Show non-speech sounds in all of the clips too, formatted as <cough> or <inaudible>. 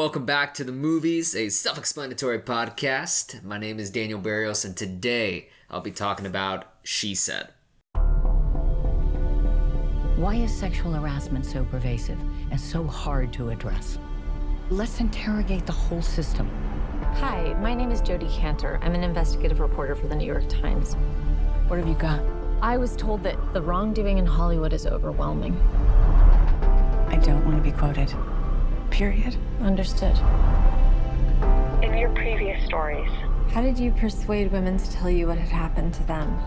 Hello and welcome back to the movies, a self-explanatory podcast. My name is Daniel Barrios, and today I'll be talking about She Said. Why is sexual harassment so pervasive and so hard to address? Let's interrogate the whole system. Hi, my name is Jodi Kantor. I'm an investigative reporter for the New York Times. What have you got? I was told that the wrongdoing in Hollywood is overwhelming. I don't want to be quoted. Period. Understood. In your previous stories, How did you persuade women to tell you what had happened to them?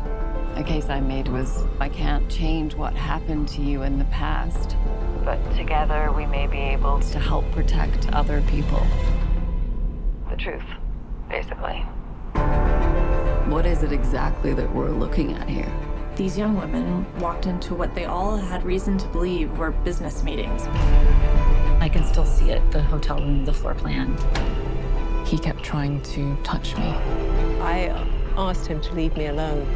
The case I made was I can't change what happened to you in the past, but together we may be able to help protect other people. The truth, basically. What is it exactly that we're looking at here? These young women walked into what they all had reason to believe were business meetings. I can still see it the hotel room, the floor plan. He kept trying to touch me. I uh, asked him to leave me alone.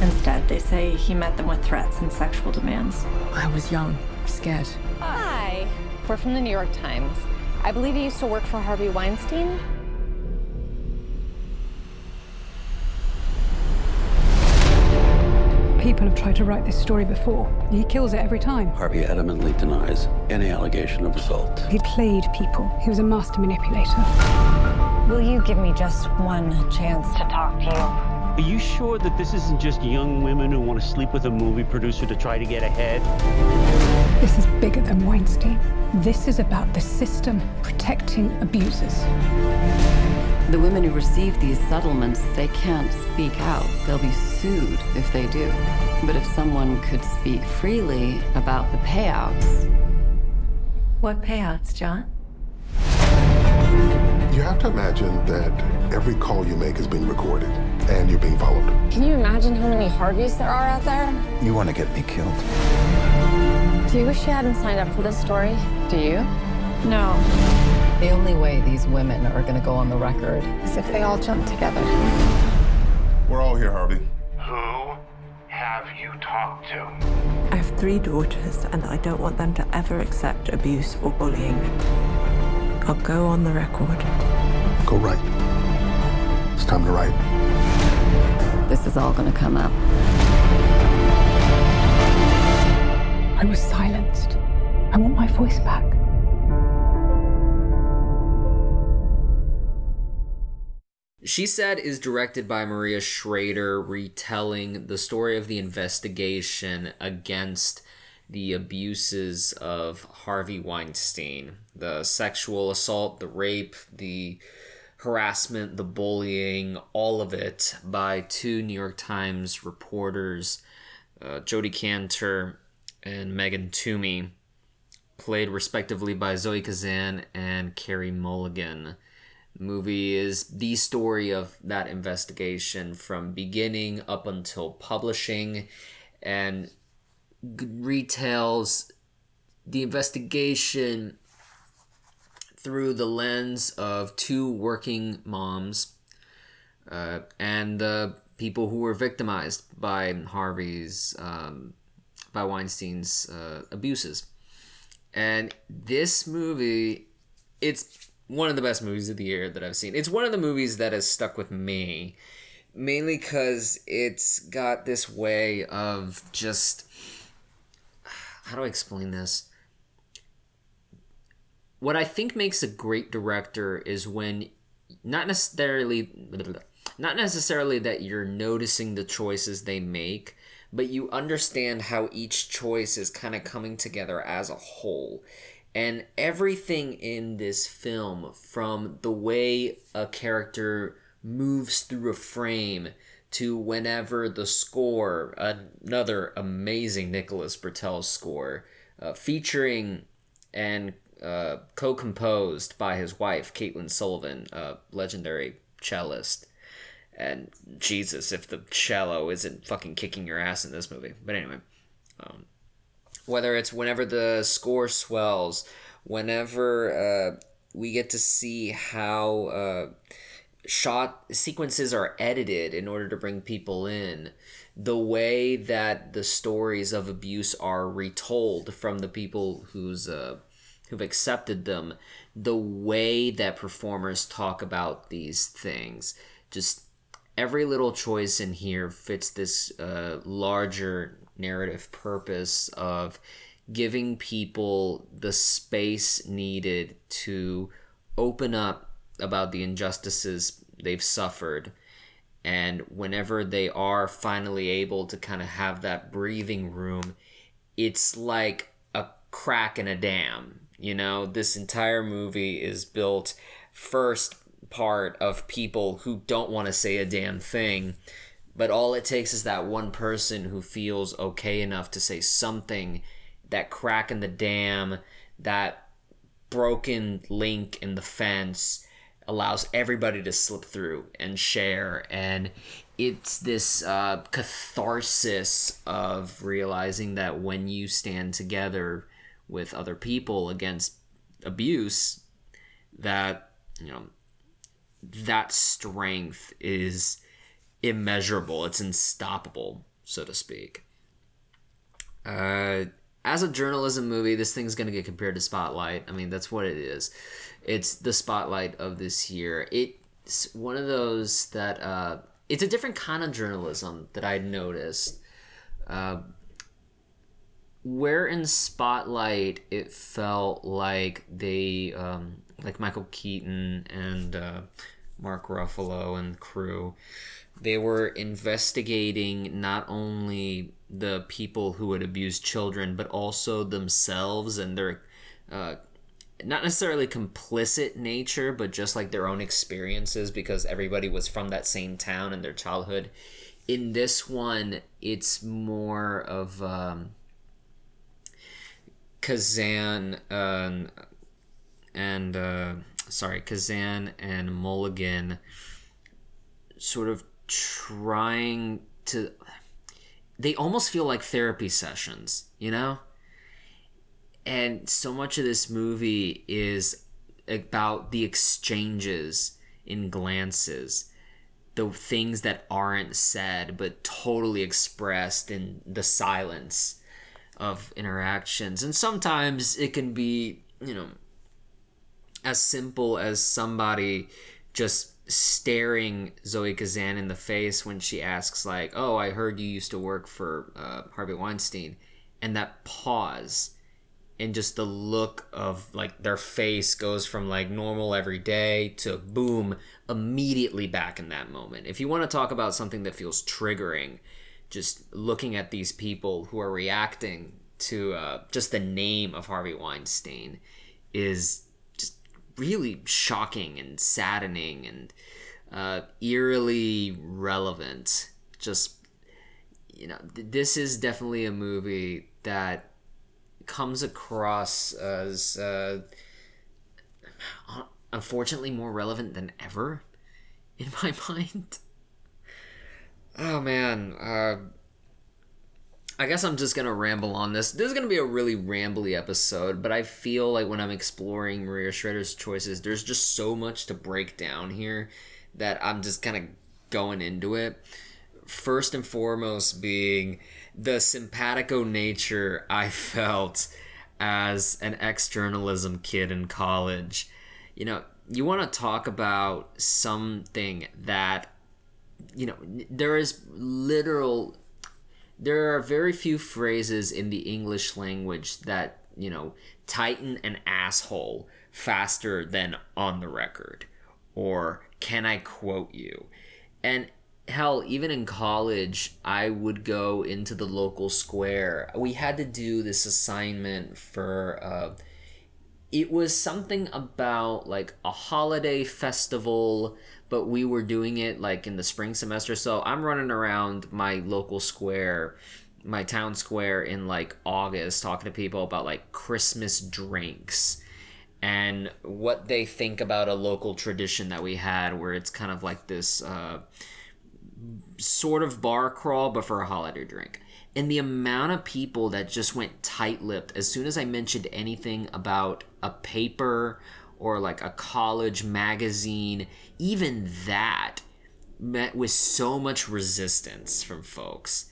Instead, they say he met them with threats and sexual demands. I was young, scared. Hi. We're from the New York Times. I believe you used to work for Harvey Weinstein. People have tried to write this story before. He kills it every time. Harvey adamantly denies any allegation of assault. He played people. He was a master manipulator. Will you give me just one chance to talk to you? Are you sure that this isn't just young women who want to sleep with a movie producer to try to get ahead? This is bigger than Weinstein. This is about the system protecting abusers. The women who receive these settlements, they can't speak out. They'll be sued if they do. But if someone could speak freely about the payouts. What payouts, John? You have to imagine that every call you make is being recorded and you're being followed. Can you imagine how many Harveys there are out there? You want to get me killed? Do you wish you hadn't signed up for this story? Do you? No. The only way these women are going to go on the record is if they all jump together. We're all here, Harvey. Who have you talked to? I have three daughters, and I don't want them to ever accept abuse or bullying. I'll go on the record. Go right. It's time to write. This is all going to come out. I was silenced. I want my voice back. She Said is directed by Maria Schrader, retelling the story of the investigation against the abuses of Harvey Weinstein the sexual assault, the rape, the harassment, the bullying, all of it by two New York Times reporters, uh, Jodi Kantor and Megan Twohey, played respectively by Zoe Kazan and Carey Mulligan. Movie is the story of that investigation from beginning up until publishing and retells the investigation through the lens of two working moms uh, and the people who were victimized by Harvey's, um, by Weinstein's uh, abuses. And this movie, it's one of the best movies of the year that I've seen. It's one of the movies that has stuck with me, mainly because it's got this way of just. How do I explain this? what I think makes a great director is when not necessarily not necessarily that you're noticing the choices they make, but you understand how each choice is kind of coming together as a whole. And everything in this film, from the way a character moves through a frame to whenever the score, another amazing Nicholas Britell score, uh, featuring and uh, co-composed by his wife Caitlin Sullivan, a legendary cellist. And Jesus, if the cello isn't fucking kicking your ass in this movie. But anyway, um, whether it's whenever the score swells, whenever uh, we get to see how uh, shot sequences are edited in order to bring people in, the way that the stories of abuse are retold from the people whose uh, who've accepted them, the way that performers talk about these things, just every little choice in here fits this uh, larger narrative purpose of giving people the space needed to open up about the injustices they've suffered. And whenever they are finally able to kind of have that breathing room, it's like a crack in a dam. You know, this entire movie is built first part of people who don't want to say a damn thing, but all it takes is that one person who feels okay enough to say something, that crack in the dam, that broken link in the fence allows everybody to slip through and share. And it's this uh, catharsis of realizing that when you stand together with other people against abuse that you know that strength is immeasurable. It's unstoppable so to speak. Uh, as a journalism movie this thing's going to get compared to spotlight. I mean that's what it is. It's the spotlight of this year. It's one of those that uh, it's a different kind of journalism that i noticed. Uh, where in spotlight it felt like they um, like michael keaton and uh, mark ruffalo and crew they were investigating not only the people who had abused children but also themselves and their uh, not necessarily complicit nature but just like their own experiences because everybody was from that same town in their childhood. In this one it's more of um, Kazan uh, and uh, sorry, Kazan and Mulligan sort of trying to. They almost feel like therapy sessions, you know? And so much of this movie is about the exchanges in glances, the things that aren't said but totally expressed in the silence of interactions. And sometimes it can be, you know, as simple as somebody just staring Zoe Kazan in the face when she asks, like, "Oh, I heard you used to work for uh, Harvey Weinstein," and that pause and just the look of like their face goes from like normal every day to boom immediately back in that moment. If you want to talk about something that feels triggering, just looking at these people who are reacting to uh, just the name of Harvey Weinstein is really shocking and saddening and uh, eerily relevant. Just, you know, th- this is definitely a movie that comes across as uh, unfortunately more relevant than ever in my <laughs> mind. Oh man, uh, I guess I'm just gonna ramble on this. This is gonna be a really rambly episode, but I feel like when I'm exploring Maria Schrader's choices, there's just so much to break down here that I'm just kind of going into it. First and foremost, being the simpatico nature I <laughs> felt as an ex journalism kid in college. You know, you want to talk about something that you know, there is literal. There are very few phrases in the English language that you know tighten an asshole faster than on the record, or can I quote you? And hell, even in college, I would go into the local square. We had to do this assignment for. Uh, it was something about like a holiday festival but we were doing it like in the spring semester. So I'm running around my local square, my town square in like August, talking to people about like Christmas drinks and what they think about a local tradition that we had where it's kind of like this uh, sort of bar crawl, but for a holiday drink. And the amount of people that just went tight lipped as soon as I mentioned anything about a paper or like a college magazine, even that met with so much resistance from folks.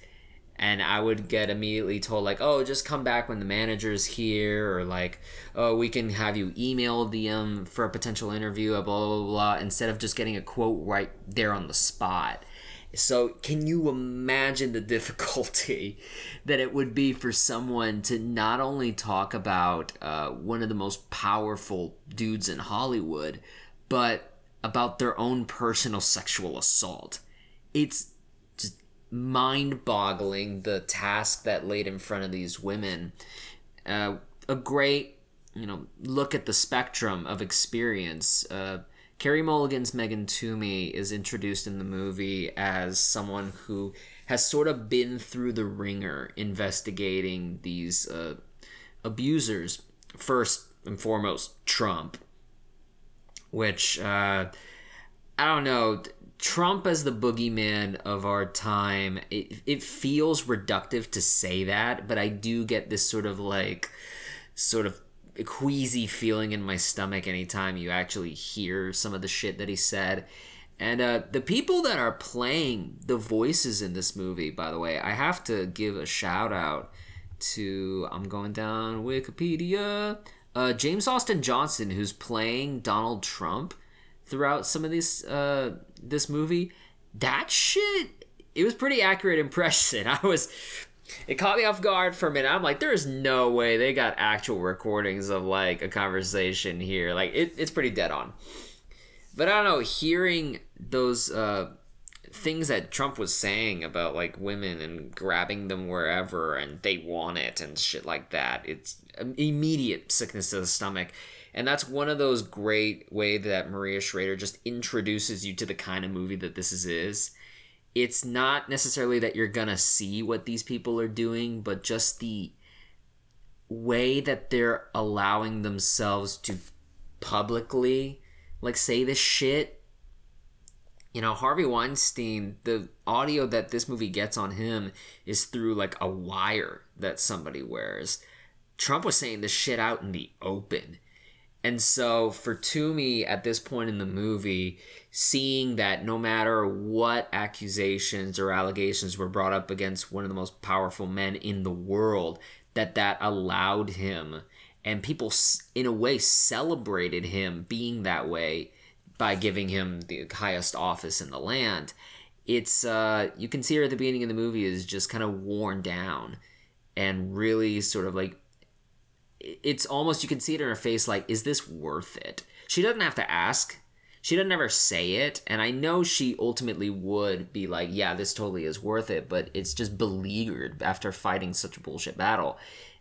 and I would get immediately told like, "Oh, just come back when the manager's here," or like, "Oh, we can have you email them for a potential interview," blah blah blah, blah instead of just getting a quote right there on the spot. So, can you imagine the <laughs> difficulty that it would be for someone to not only talk about uh, one of the most powerful dudes in Hollywood, but about their own personal sexual assault? It's mind boggling the task that laid in front of these women. Uh, a great, you know, look at the spectrum of experience. Uh, Carey Mulligan's Megan Twohey is introduced in the movie as someone who has sort of been through the ringer investigating these uh, abusers. First and foremost, Trump, which uh, I don't know Trump as the boogeyman of our time, it, it feels reductive to say that, but I do get this sort of like, sort of queasy feeling in my stomach anytime you actually hear some of the shit that he said. And uh, the people that are playing the voices in this movie, by the way, I have to give a shout out to, I'm going down Wikipedia, uh, James Austin Johnson, who's playing Donald Trump throughout some of these uh this movie that shit it was pretty accurate impression <laughs> i was it caught me off guard for a minute. I'm like there's no way they got actual recordings of like a conversation here. Like it, it's pretty dead on. But i don't know hearing those uh things that trump was saying about like women and grabbing them wherever and they want it and shit like that it's immediate sickness to the stomach. And that's one of those great way that Maria Schrader just introduces you to the kind of movie that this is is. It's not necessarily that you're gonna see what these people are doing, but just the way that they're allowing themselves to publicly like say this shit. You know, Harvey Weinstein, the audio that this movie gets on him is through like a wire that somebody wears. Trump was saying this shit out in the open and so for Twohey at this point in the movie, seeing that no matter what accusations or allegations were brought up against one of the most powerful men in the world, that that allowed him and people in a way celebrated him being that way by giving him the highest office in the land. It's uh you can see her at the beginning of the movie is just kind of worn down and really sort of like it's almost you can see it in her face like is this worth it? She doesn't have to ask. She doesn't ever say it. And i know she ultimately would be like yeah this totally is worth it but it's just beleaguered after fighting such a bullshit battle.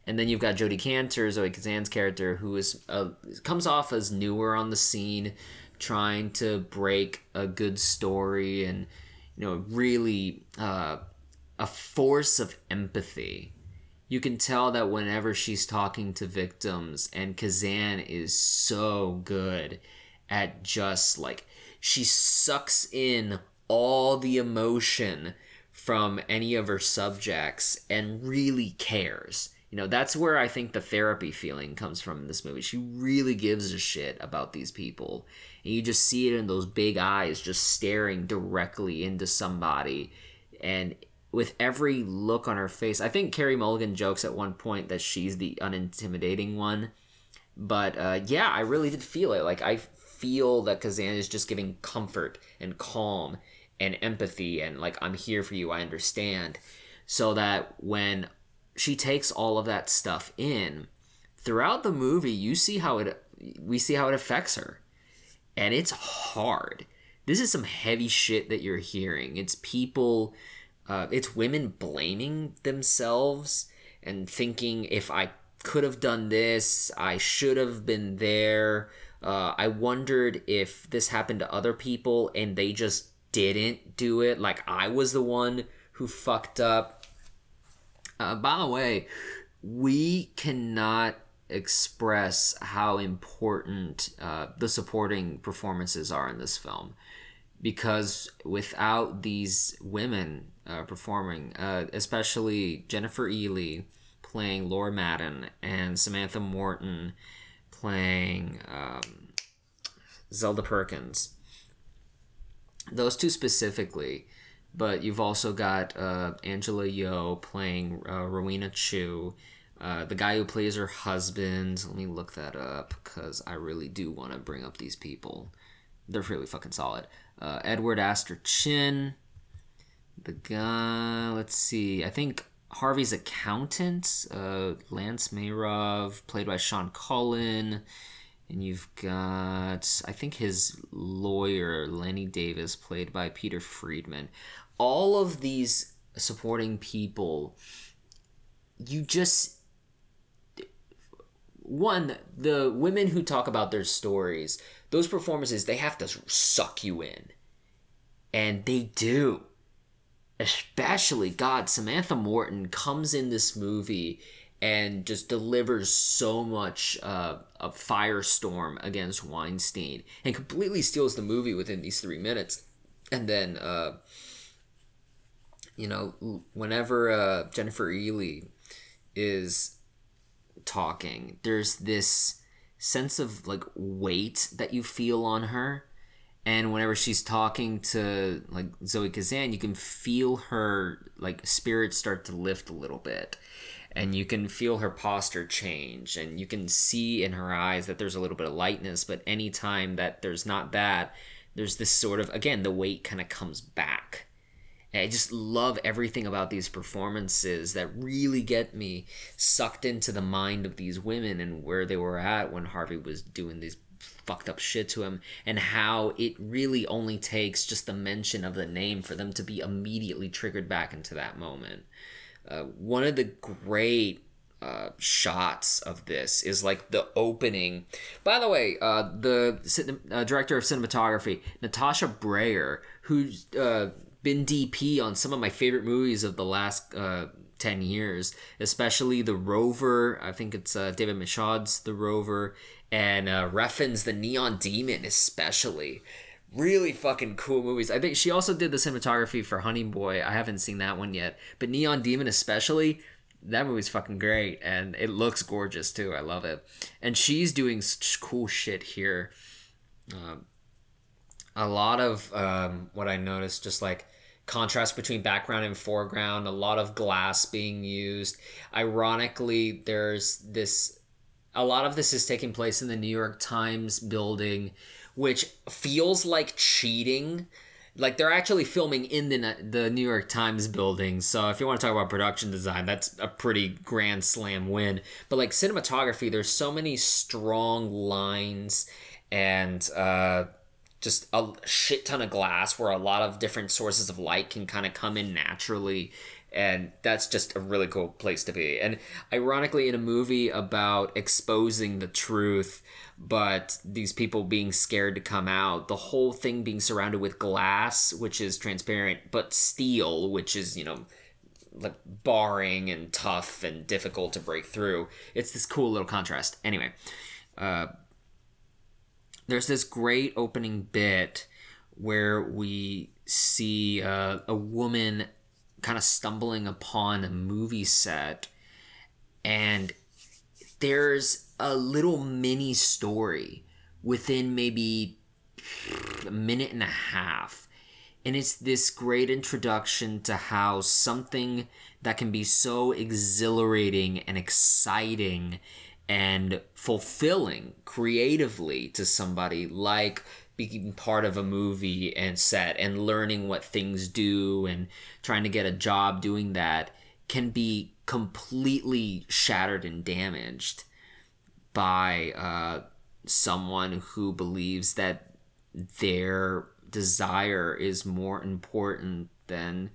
And then you've got Jodi Kantor, Zoe Kazan's character, who is uh, comes off as newer on the scene, trying to break a good story and you know really uh, a force of empathy you can tell that whenever she's talking to victims, and Kazan is so good at just like she sucks in all the emotion from any of her subjects and really cares. You know, that's where I think the therapy feeling comes from in this movie. She really gives a shit about these people. And you just see it in those big eyes just staring directly into somebody. And with every look on her face. I think Carey Mulligan jokes at one point that she's the unintimidating one. But uh, yeah, I really did feel it. Like, I feel that Kazan is just giving comfort and calm and empathy and, like, I'm here for you, I understand. So that when she takes all of that stuff in, throughout the movie, you see how it, we see how it affects her. And it's hard. This is some heavy shit that you're hearing. It's people uh, it's women blaming themselves and thinking if I could have done this, I should have been there. Uh, I wondered if this happened to other people and they just didn't do it. Like I was the one who fucked up. Uh, by the way, we cannot express how important uh, the supporting performances are in this film because without these women uh, performing, uh, especially Jennifer Ehle playing Laura Madden and Samantha Morton playing um, Zelda Perkins. Those two specifically, but you've also got uh, Angela Yeoh playing uh, Rowena Chiu. Uh, the guy who plays her husband, let me look that up because I really do want to bring up these people. They're really fucking solid. Uh, Edward Astor Chin. The guy, let's see, I think Harvey's accountant, uh, Lance Maerov, played by Sean Cullen. And you've got, I think his lawyer, Lenny Davis, played by Peter Friedman. All of these supporting people, you just. One, the women who talk about their stories, those performances, they have to suck you in. And they do especially God, Samantha Morton comes in this movie and just delivers so much uh, a firestorm against Weinstein and completely steals the movie within these three minutes. And then, uh, you know, whenever uh, Jennifer Ehle is talking, there's this sense of like weight that you feel on her and whenever she's talking to like Zoe Kazan, you can feel her like spirit start to lift a little bit. And you can feel her posture change, and you can see in her eyes that there's a little bit of lightness. But anytime that there's not that, there's this sort of again the weight kind of comes back. And I just love everything about these performances that really get me sucked into the mind of these women and where they were at when Harvey was doing these fucked up shit to him and how it really only takes just the mention of the name for them to be immediately triggered back into that moment. Uh, one of the great uh, shots of this is like the opening. By the way, uh, the uh, director of cinematography, Natasha Braier, who's uh, been DP on some of my favorite movies of the last uh, 10 years, especially The Rover. I think it's uh, David Michôd's The Rover and uh, Refn's The Neon Demon, especially. Really fucking cool movies. I think she also did the cinematography for Honey Boy. I haven't seen that one yet, but Neon Demon, especially, that movie's fucking great and it looks gorgeous too. I love it. And she's doing cool shit here. Um, a lot of um, what I noticed, just like contrast between background and foreground, a lot of glass being used. Ironically, there's this a lot of this is taking place in the New York Times building, which feels like cheating. Like they're actually filming in the the New York Times building. So if you want to talk about production design, that's a pretty grand slam win. But like cinematography, there's so many strong lines and uh, just a shit ton of glass where a lot of different sources of light can kind of come in naturally and that's just a really cool place to be. And ironically in a movie about exposing the truth but these people being scared to come out the whole thing being surrounded with glass which is transparent but steel which is you know like barring and tough and difficult to break through it's this cool little contrast. Anyway uh, there's this great opening bit where we see uh, a woman kind of stumbling upon a movie set and there's a little mini story within maybe a minute and a half. And it's this great introduction to how something that can be so exhilarating and exciting and fulfilling creatively to somebody like being part of a movie and set and learning what things do and trying to get a job doing that can be completely shattered and damaged by uh, someone who believes that their desire is more important than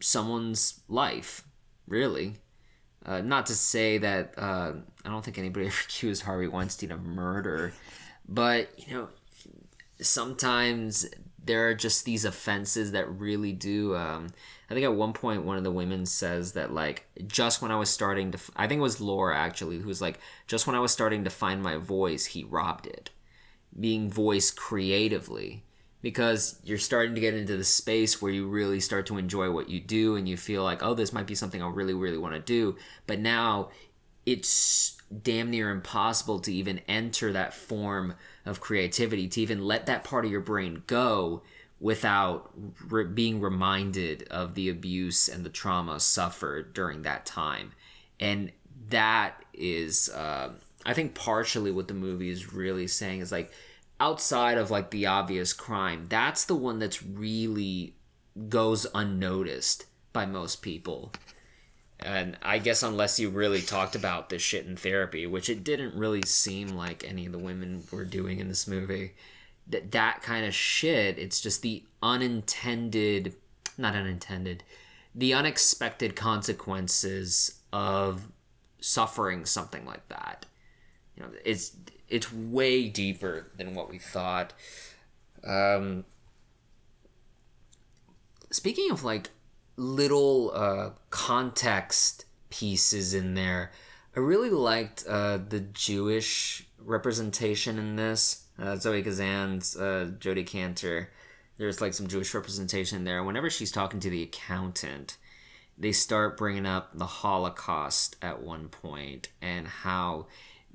someone's life, really. Uh, not to say that uh, I don't think anybody ever <laughs> accused Harvey Weinstein of murder, but you know, sometimes there are just these offenses that really do um, i think at one point one of the women says that like just when i was starting to i think it was laura actually who was like just when i was starting to find my voice he robbed it. Being voiced creatively because you're starting to get into the space where you really start to enjoy what you do and you feel like oh this might be something i really really want to do but now it's damn near impossible to even enter that form of creativity, to even let that part of your brain go without re- being reminded of the abuse and the trauma suffered during that time. And that is, uh, I think, partially what the movie is really saying is like, outside of like the obvious crime, that's the one that's really goes unnoticed by most people. And I guess unless you really talked about this shit in therapy, which it didn't really seem like any of the women were doing in this movie, that that kind of shit, it's just the unintended, not unintended, the unexpected consequences of suffering something like that. You know, it's it's way deeper than what we thought. Um, speaking of like little uh, context pieces in there, I really liked uh, the Jewish representation in this. Uh, Zoe Kazan's uh, Jodi Kantor. There's like some Jewish representation there. Whenever she's talking to the accountant, they start bringing up the Holocaust at one point and how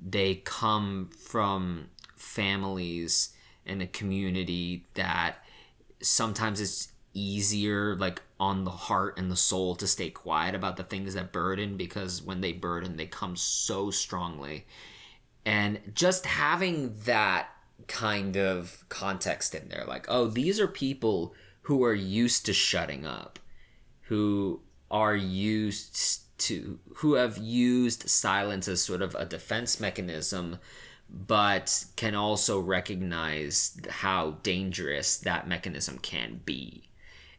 they come from families in a community that sometimes it's easier like on the heart and the soul to stay quiet about the things that burden because when they burden they come so strongly. And just having that kind of context in there like oh these are people who are used to shutting up who are used to who have used silence as sort of a defense mechanism but can also recognize how dangerous that mechanism can be.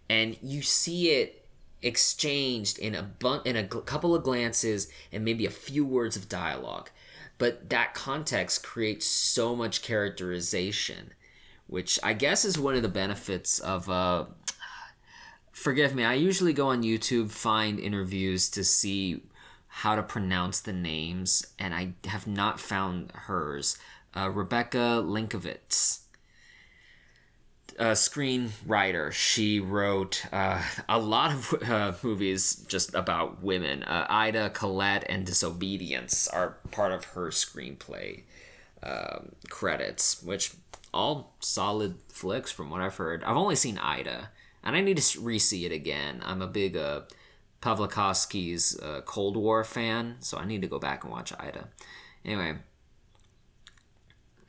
And you see it exchanged in a bun- in a couple of glances and maybe a few words of dialogue. But that context creates so much characterization which i guess is one of the benefits of uh forgive me i usually go on youtube find interviews to see how to pronounce the names and i have not found hers uh, rebecca Lenkiewicz a screenwriter. She wrote uh, a lot of uh, movies just about women. Uh, Ida, Colette, and Disobedience are part of her screenplay um, credits, which all solid flicks from what I've heard. I've only seen Ida, and I need to re-see it again. I'm a big uh, Pawlikowski's uh, Cold War fan, so I need to go back and watch Ida. Anyway,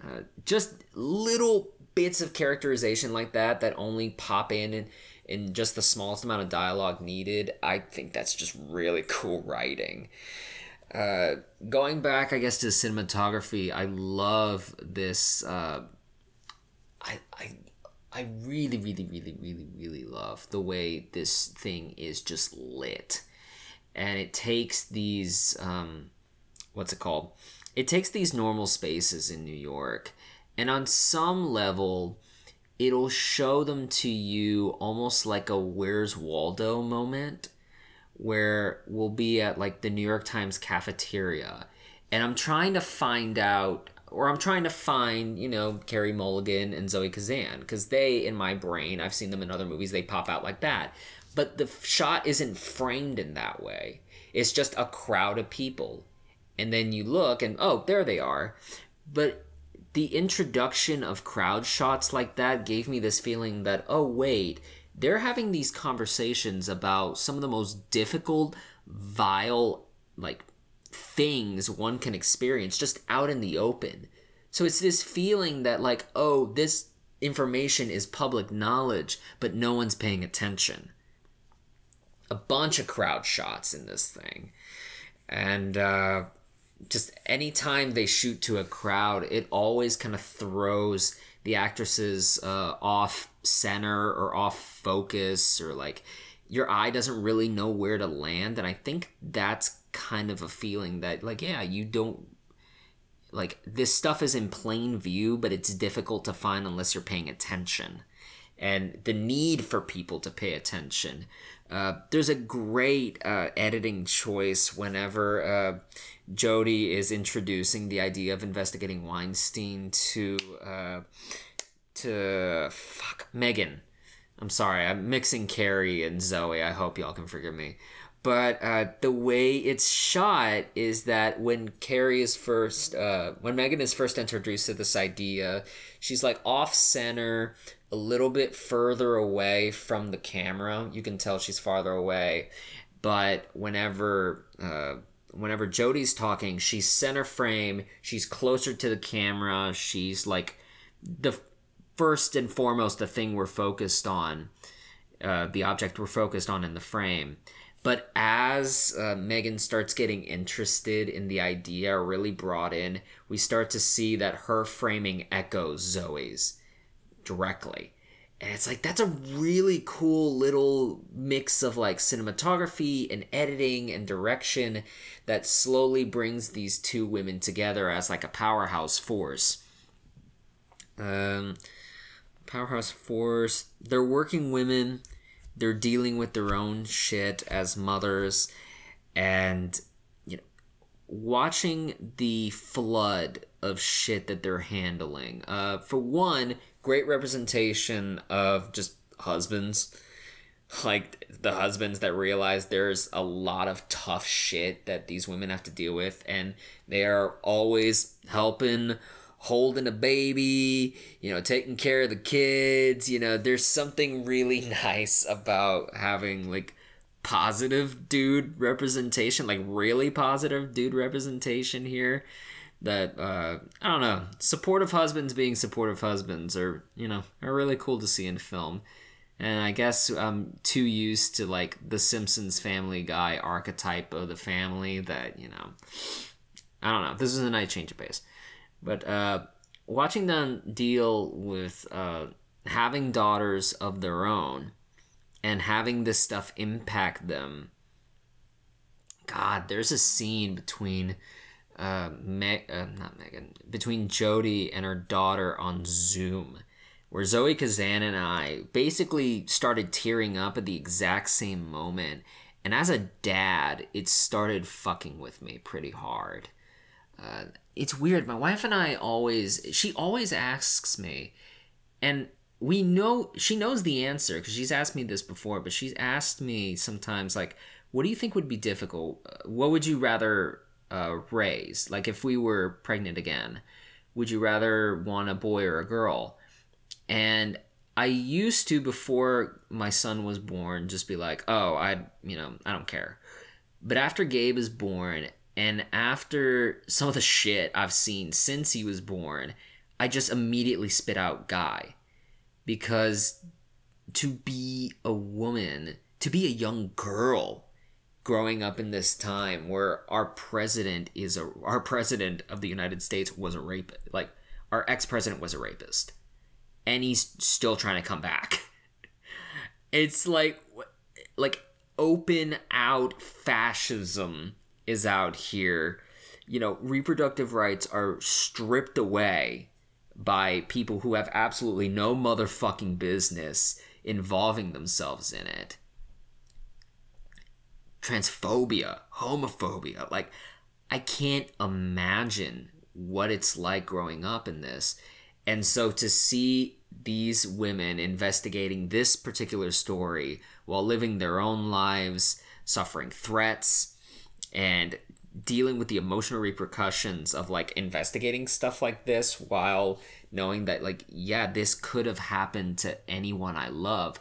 uh, just little bits of characterization like that that only pop in and in just the smallest amount of dialogue needed, I think that's just really <laughs> cool writing. Uh, going back, I guess, to cinematography, I love this. Uh, I, I, I really, really, really, really, really love the way this thing is just lit. And it takes these, um, what's it called? It takes these normal spaces in New York and on some level, it'll show them to you almost like a Where's Waldo moment where we'll be at like the New York Times cafeteria. And I'm trying to find out, or I'm trying to find, you know, Carey Mulligan and Zoe Kazan, because they, in my brain, I've seen them in other movies, they pop out like that. But the shot isn't framed in that way. It's just a crowd of people. And then you look and, oh, there they are. But the introduction of crowd shots like that gave me this feeling that, oh, wait, they're having these conversations about some of the most difficult, vile, like, things one can experience just out in the open. So it's this feeling that, like, oh, this information is public knowledge, but no one's paying attention. A bunch of crowd shots in this thing. And, uh, just anytime they shoot to a crowd, it always kind of throws the actresses uh, off center or off focus or like your eye doesn't really know where to land. And I think that's kind of a feeling that, like, yeah, you don't like this stuff is in plain view, but it's difficult to find unless you're paying attention. And the need for people to pay attention. Uh, there's a great uh, editing choice whenever uh, Jodi is introducing the idea of investigating Weinstein to uh, to fuck Megan. I'm sorry, I'm mixing Carey and Zoe. I hope y'all can forgive me. But uh, the way it's shot is that when Carey is first, uh, when Megan is first introduced to this idea, she's like off center, a little bit further away from the camera. You can tell she's farther away, but whenever uh, whenever Jodi's talking, she's center frame. She's closer to the camera. She's like the first and foremost the thing we're focused on, uh, the object we're focused on in the frame. But as uh, Megan starts getting interested in the idea, really brought in, we start to see that her framing echoes Zoe's directly. And it's like, that's a really cool little mix of like cinematography and editing and direction that slowly brings these two women together as like a powerhouse force. Um, powerhouse force. They're working women they're dealing with their own shit as mothers and you know watching the flood of shit that they're handling. Uh, for one great representation of just husbands. Like the husbands that realize there's a lot of tough shit that these women have to deal with and they are always helping holding a baby, you know, taking care of the kids. You know, there's something really <laughs> nice about having like positive dude representation, like really positive dude representation here. That uh, I don't know, supportive husbands being supportive husbands are you know are really cool to see in film. And I guess I'm too used to like the Simpsons Family Guy archetype of the family that you know. I don't know. This is a nice change of pace. But uh, watching them deal with uh, having daughters of their own and having this stuff impact them. God, there's a scene between uh, Me- uh, not Megan, between Jodi and her daughter on Zoom, where Zoe Kazan and I basically started tearing up at the exact same moment. And as a dad, it started fucking with me pretty hard. Uh, it's weird. My wife and I always, she always asks me, and we know, she knows the answer because she's asked me this before, but she's asked me sometimes, like, what do you think would be difficult? What would you rather uh, raise? Like, if we were pregnant again, would you rather want a boy or a girl? And I used to, before my son was born, just be like, oh, I, you know, I don't care. But after Gabe is born and after some of the shit I've seen since he was born, I just immediately spit out Guy. Because to be a woman, to be a young girl growing up in this time where our president is a our president of the United States was a rapist. Like our ex-president was a rapist. And he's still trying to come back. <laughs> It's like like open out fascism is out here, you know, reproductive rights are stripped away by people who have absolutely no motherfucking business involving themselves in it. Transphobia, homophobia, like, I can't imagine what it's like growing up in this. And so to see these women investigating this particular story while living their own lives, suffering threats, and dealing with the emotional repercussions of like investigating stuff like this while knowing that like yeah this could have happened to anyone i love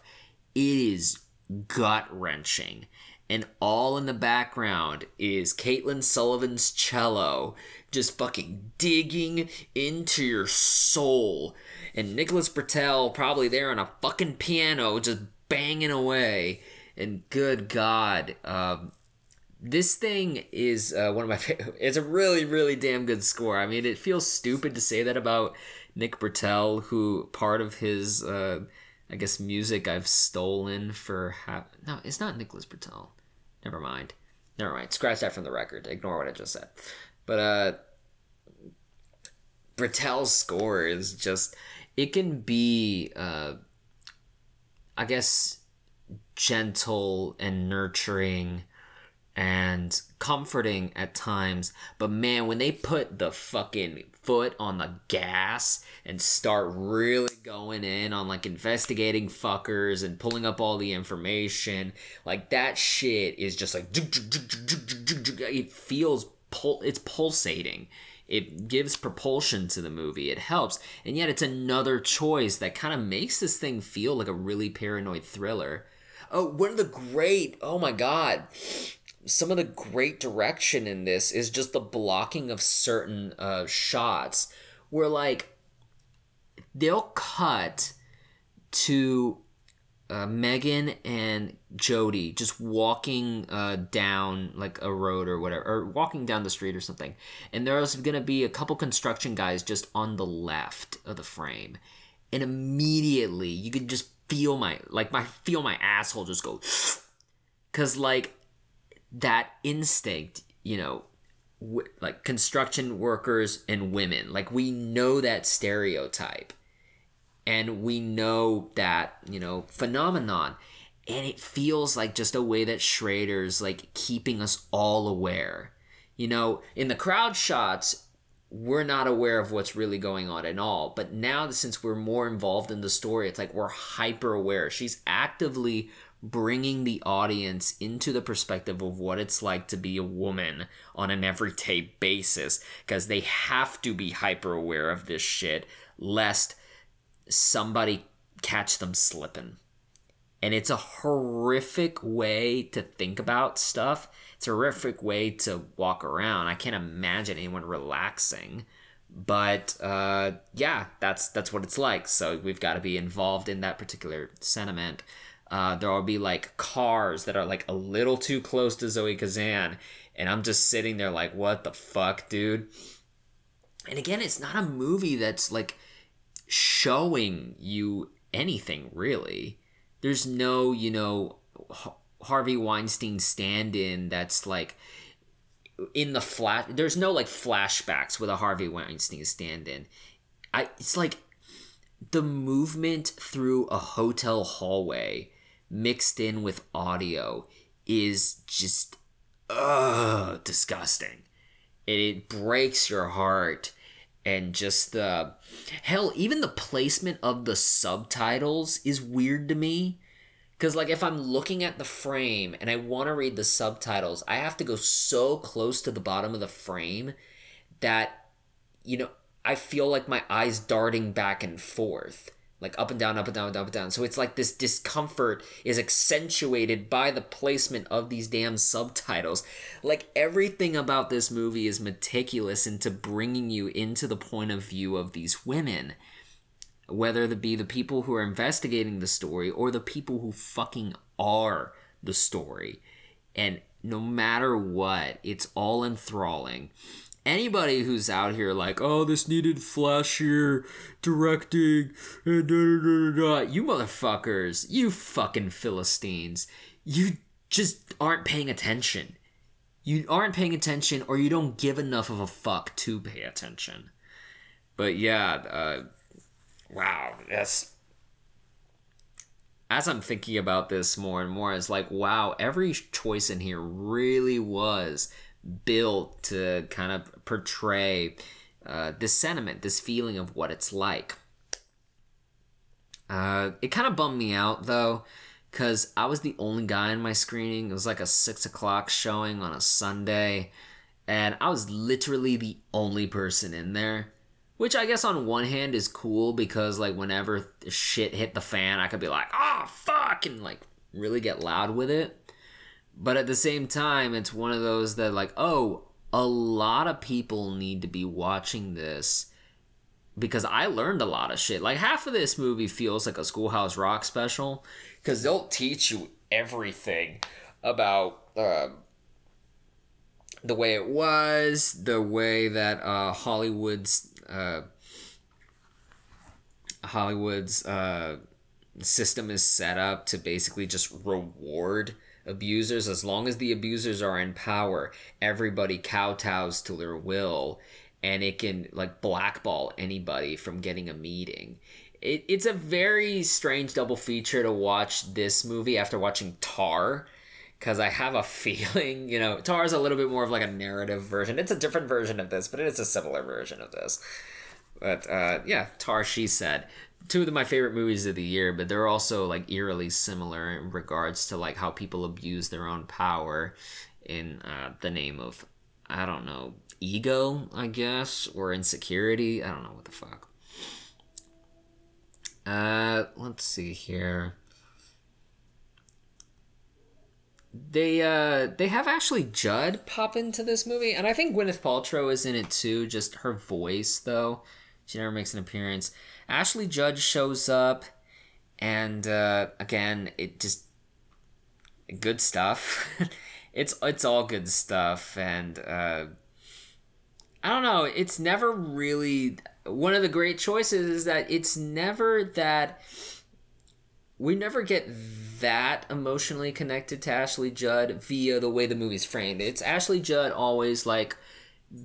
it is gut wrenching and all in the background is Caitlin Sullivan's cello just fucking digging into your soul. And Nicholas Britell probably there on a fucking piano just banging away. And good God, um, this thing is uh, one of my <laughs> favorite. It's a really, really damn good score. I mean, it feels stupid to say that about Nick Britell, who part of his, uh, I guess, music I've stolen for. Ha- no, it's not Nicholas Britell. Never mind. Never mind. Scratch that from the record. Ignore what I just said. But uh, Britell's score is just. It can be, uh, I guess, gentle and nurturing and comforting at times. But man, when they put the fucking foot on the gas and start really going in on like investigating fuckers and pulling up all the information, like that shit is just like it feels pul- it's pulsating. It gives propulsion to the movie. It helps. And yet it's another choice that kind of makes this thing feel like a really paranoid thriller. Oh, one of the great, oh my god, some of the great direction in this is just the blocking of certain uh, shots where like they'll cut to uh, Megan and Jodi just walking uh, down like a road or whatever, or walking down the street or something, and there's gonna be a couple construction guys just on the left of the frame, and immediately you could just feel my like my feel my asshole just go, <sniffs> cause like that instinct, you know, w- like construction workers and women, like we know that stereotype. And we know that you know phenomenon. And it feels like just a way that schrader's like keeping us all aware. You know in the crowd shots we're not aware of what's really going on at all. But now since we're more involved in the story it's like we're hyper aware she's actively bringing the audience into the perspective of what it's like to be a woman on an everyday basis because they have to be hyper aware of this shit lest somebody catch them slipping. And it's a horrific way to think about stuff. It's a horrific way to walk around. I can't imagine anyone relaxing. But uh, yeah, that's that's what it's like. So we've got to be involved in that particular sentiment. Uh, there will be like cars that are like a little too close to Zoe Kazan, and I'm just sitting there like, what the fuck, dude? And again, it's not a movie that's like showing you anything really. There's no, you know, Harvey Weinstein stand in that's like in the flat there's no like flashbacks with a Harvey Weinstein stand in. I it's like the movement through a hotel hallway mixed in with audio is just uh disgusting. It, it breaks your heart. And just the hell even the placement of the subtitles is weird to me. Because like if i'm looking at the frame and i want to read the subtitles i have to go so close to the bottom of the frame that you know i feel like my eyes darting back and forth like up and down, up and down, up and down. So it's like this discomfort is accentuated by the placement of these damn subtitles. Like everything about this movie is meticulous into bringing you into the point of view of these women. Whether it be the people who are investigating the story or the people who fucking are the story. And no matter what, it's all enthralling anybody who's out here like, oh, this needed flashier directing, and da, da, da, you motherfuckers, you fucking Philistines, you just aren't paying attention. You aren't paying attention, or you don't give enough of a fuck to pay attention. But yeah, uh, wow, that's. As I'm thinking about this more and more, it's like, wow, every choice in here really was built to kind of portray uh, this sentiment, this feeling of what it's like. Uh, it kind of bummed me out though, because I was the only guy in my screening. It was like a six o'clock showing on a Sunday, and I was literally the only person in there. Which I guess on one hand is cool because like whenever shit hit the fan, I could be like, "Oh fuck," and like really get loud with it. But at the same time, it's one of those that, like, oh, a lot of people need to be watching this because I learned a lot of shit. Like, half of this movie feels like a Schoolhouse Rock special because they'll teach you everything about uh, the way it was, the way that uh, Hollywood's. Uh, Hollywood's uh, system is set up to basically just reward abusers, as long as the abusers are in power, everybody kowtows to their will and it can like blackball anybody from getting a meeting. It, it's a very strange double feature to watch this movie after watching Tar because I have a <laughs> feeling, you know, Tar is a little bit more of like a narrative version. It's a different version of this, but it is a similar version of this. But uh, yeah, Tar, she said. Two of my favorite movies of the year, but they're also like eerily similar in regards to like how people abuse their own power in uh, the name of, I don't know, ego, I guess, or insecurity. I don't know what the fuck. Uh, let's see here. They uh they have actually Judd pop into this movie, and I think Gwyneth Paltrow is in it too. Just her voice, though, she never makes an appearance. Ashley Judd shows up, and uh, again, it just good stuff. <laughs> it's it's all good stuff, and uh, I don't know. It's never really one of the great choices is that it's never that we never get that emotionally connected to Ashley Judd via the way the movie's framed. It's Ashley Judd always like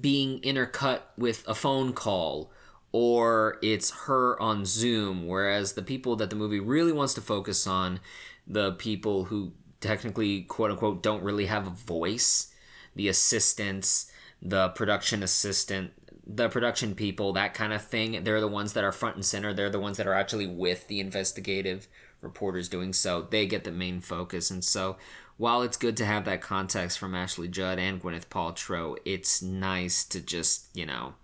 being intercut with a phone call or it's her on Zoom, whereas the people that the movie really wants to focus on, the people who technically quote unquote don't really have a voice, the assistants, the production assistant, the production people, that kind of thing, they're the ones that are front and center. They're the ones that are actually with the investigative reporters doing so. They get the main focus. And so while it's good to have that context from Ashley Judd and Gwyneth Paltrow, it's nice to just, you know,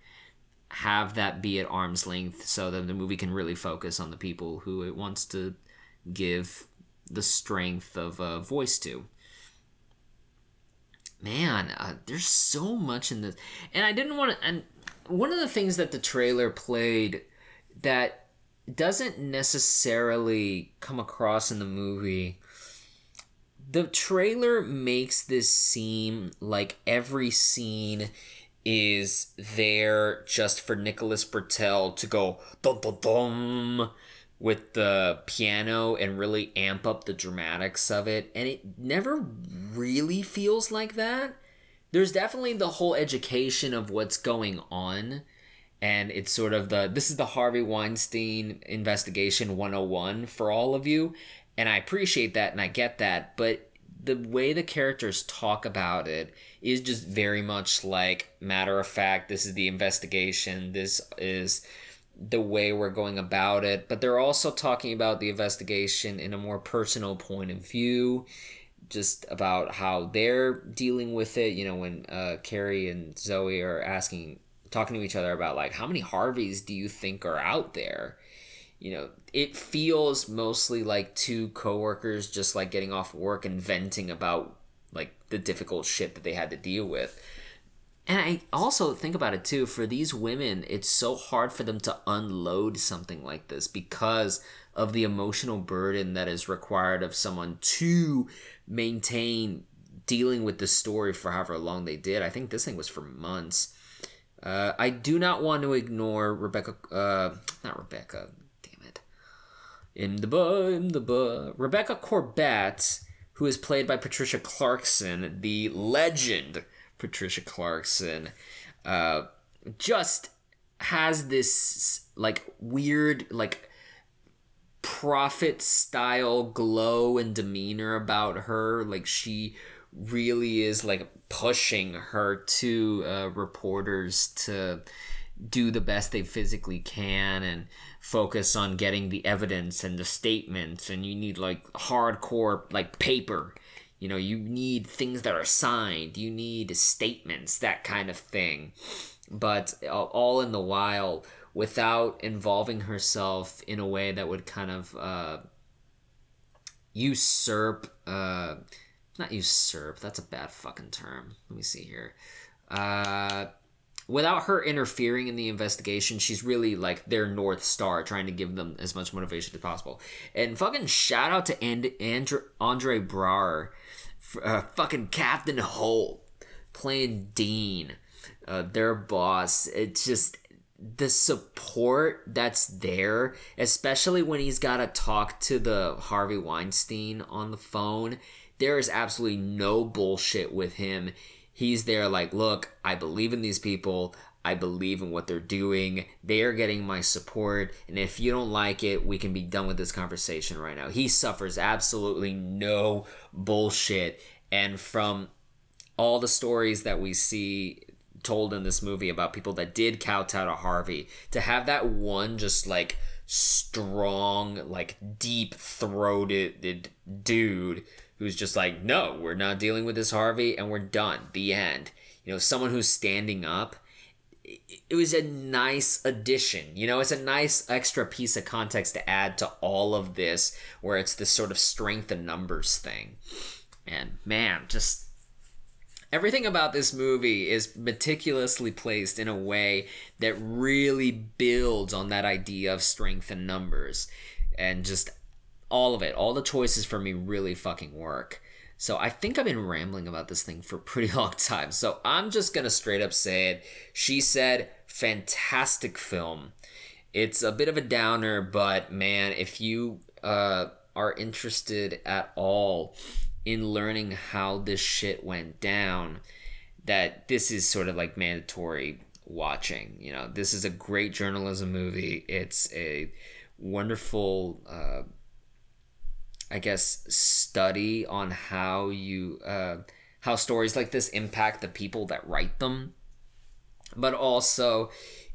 have that be at arm's length so that the movie can really focus on the people who it wants to give the strength of a voice to. Man, uh, there's so much in this. And I didn't want to. And one of the things that the trailer played that doesn't necessarily come across in the movie the trailer makes this seem like every scene is there just for Nicholas Britell to go dum dum dum with the piano and really amp up the dramatics of it. And it never really feels like that. There's definitely the whole education of what's going on. And it's sort of the this is the Harvey Weinstein investigation 101 for all of you. And I appreciate that and I get that but the way the characters talk about it is just very much like matter of fact this is the investigation this is the way we're going about it but they're also talking about the investigation in a more personal point of view just about how they're dealing with it. You know, when uh, Carey and Zoe are asking, talking to each other about like how many Harveys do you think are out there? You know, it feels mostly like two coworkers just like getting off work and venting about like the difficult shit that they had to deal with. And I also think about it too, for these women, it's so hard for them to unload something like this because of the emotional burden that is required of someone to maintain dealing with the story for however long they did. I think this thing was for months. Uh, I do not want to ignore Rebecca, uh, not Rebecca. In the bu, in the bu, Rebecca Corbett, who is played by Patricia Clarkson, the legend Patricia Clarkson, uh, just has this like weird like prophet style glow and demeanor about her. Like she really is like pushing her to uh, reporters to do the best they physically can and focus on getting the evidence and the statements and you need like hardcore like paper. You know you need things that are signed. You need statements that kind of thing. But all in the while without involving herself in a way that would kind of uh, usurp uh, not usurp that's a bad fucking term. Let me see here. Uh, without her interfering in the investigation she's really like their north star trying to give them as much motivation as possible and fucking shout out to and- Andre, Andre Braugher uh, fucking Captain Holt playing Dean uh, their boss it's just the support that's there, especially when he's got to talk to the Harvey Weinstein on the phone, there is absolutely no bullshit with him. He's there like, look, I believe in these people. I believe in what they're doing. They are getting my support. And if you don't like it, we can be done with this conversation right now. He suffers absolutely no bullshit. And from all the stories that we see told in this movie about people that did kowtow to Harvey, to have that one just like strong, like deep throated dude who's just like, no, we're not dealing with this Harvey and we're done. The end. You know, someone who's standing up. It was a nice addition. You know, it's a nice extra piece of context to add to all of this, where it's this sort of strength and numbers thing. And man, just everything about this movie is meticulously placed in a way that really builds on that idea of strength and numbers and just all of it. All the choices for me really fucking work. So i think i've been rambling about this thing for a pretty <laughs> long time. So i'm just gonna straight up say it. She said fantastic film. It's a bit of a downer but man if you uh, are interested at all in learning how this shit went down that this is sort of like mandatory watching. You know, this is a great journalism movie. It's a wonderful, uh, I guess, study on how you uh, how stories like this impact the people that write them, but also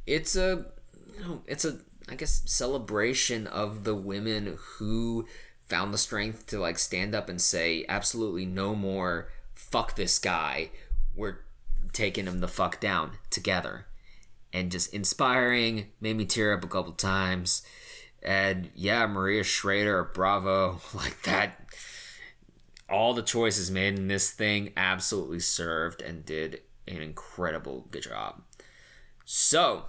it's a you know, it's a I guess celebration of the women who found the strength to like stand up and say absolutely no more. Fuck this guy. We're taking him the fuck down together. And just inspiring made me tear up a couple times and yeah maria schrader bravo <laughs> like that all the choices made in this thing absolutely served and did an incredible good job so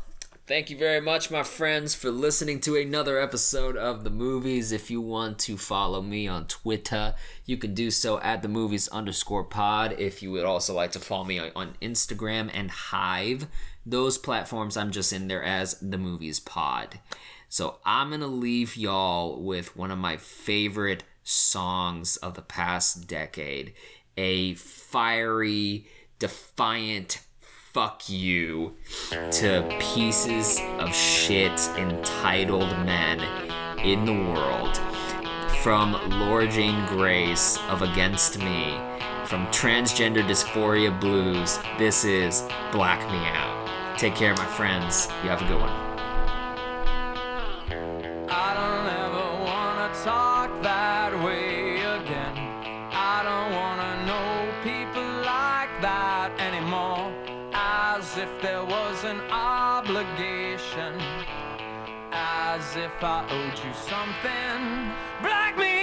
Thank you very much, my friends, for listening to another episode of the movies. If you want to follow me on Twitter, you can do so at the movies underscore pod. If you would also like to follow me on Instagram and Hive, those platforms, I'm just in there as the movies pod. So I'm going to leave y'all with one of my favorite songs of the past decade a fiery, defiant, fuck you to pieces of shit entitled men in the world. From Laura Jane Grace of Against Me, from Transgender Dysphoria Blues, this is Black Me Out. Take care, my friends. You have a good one. If I owed you something. Black me.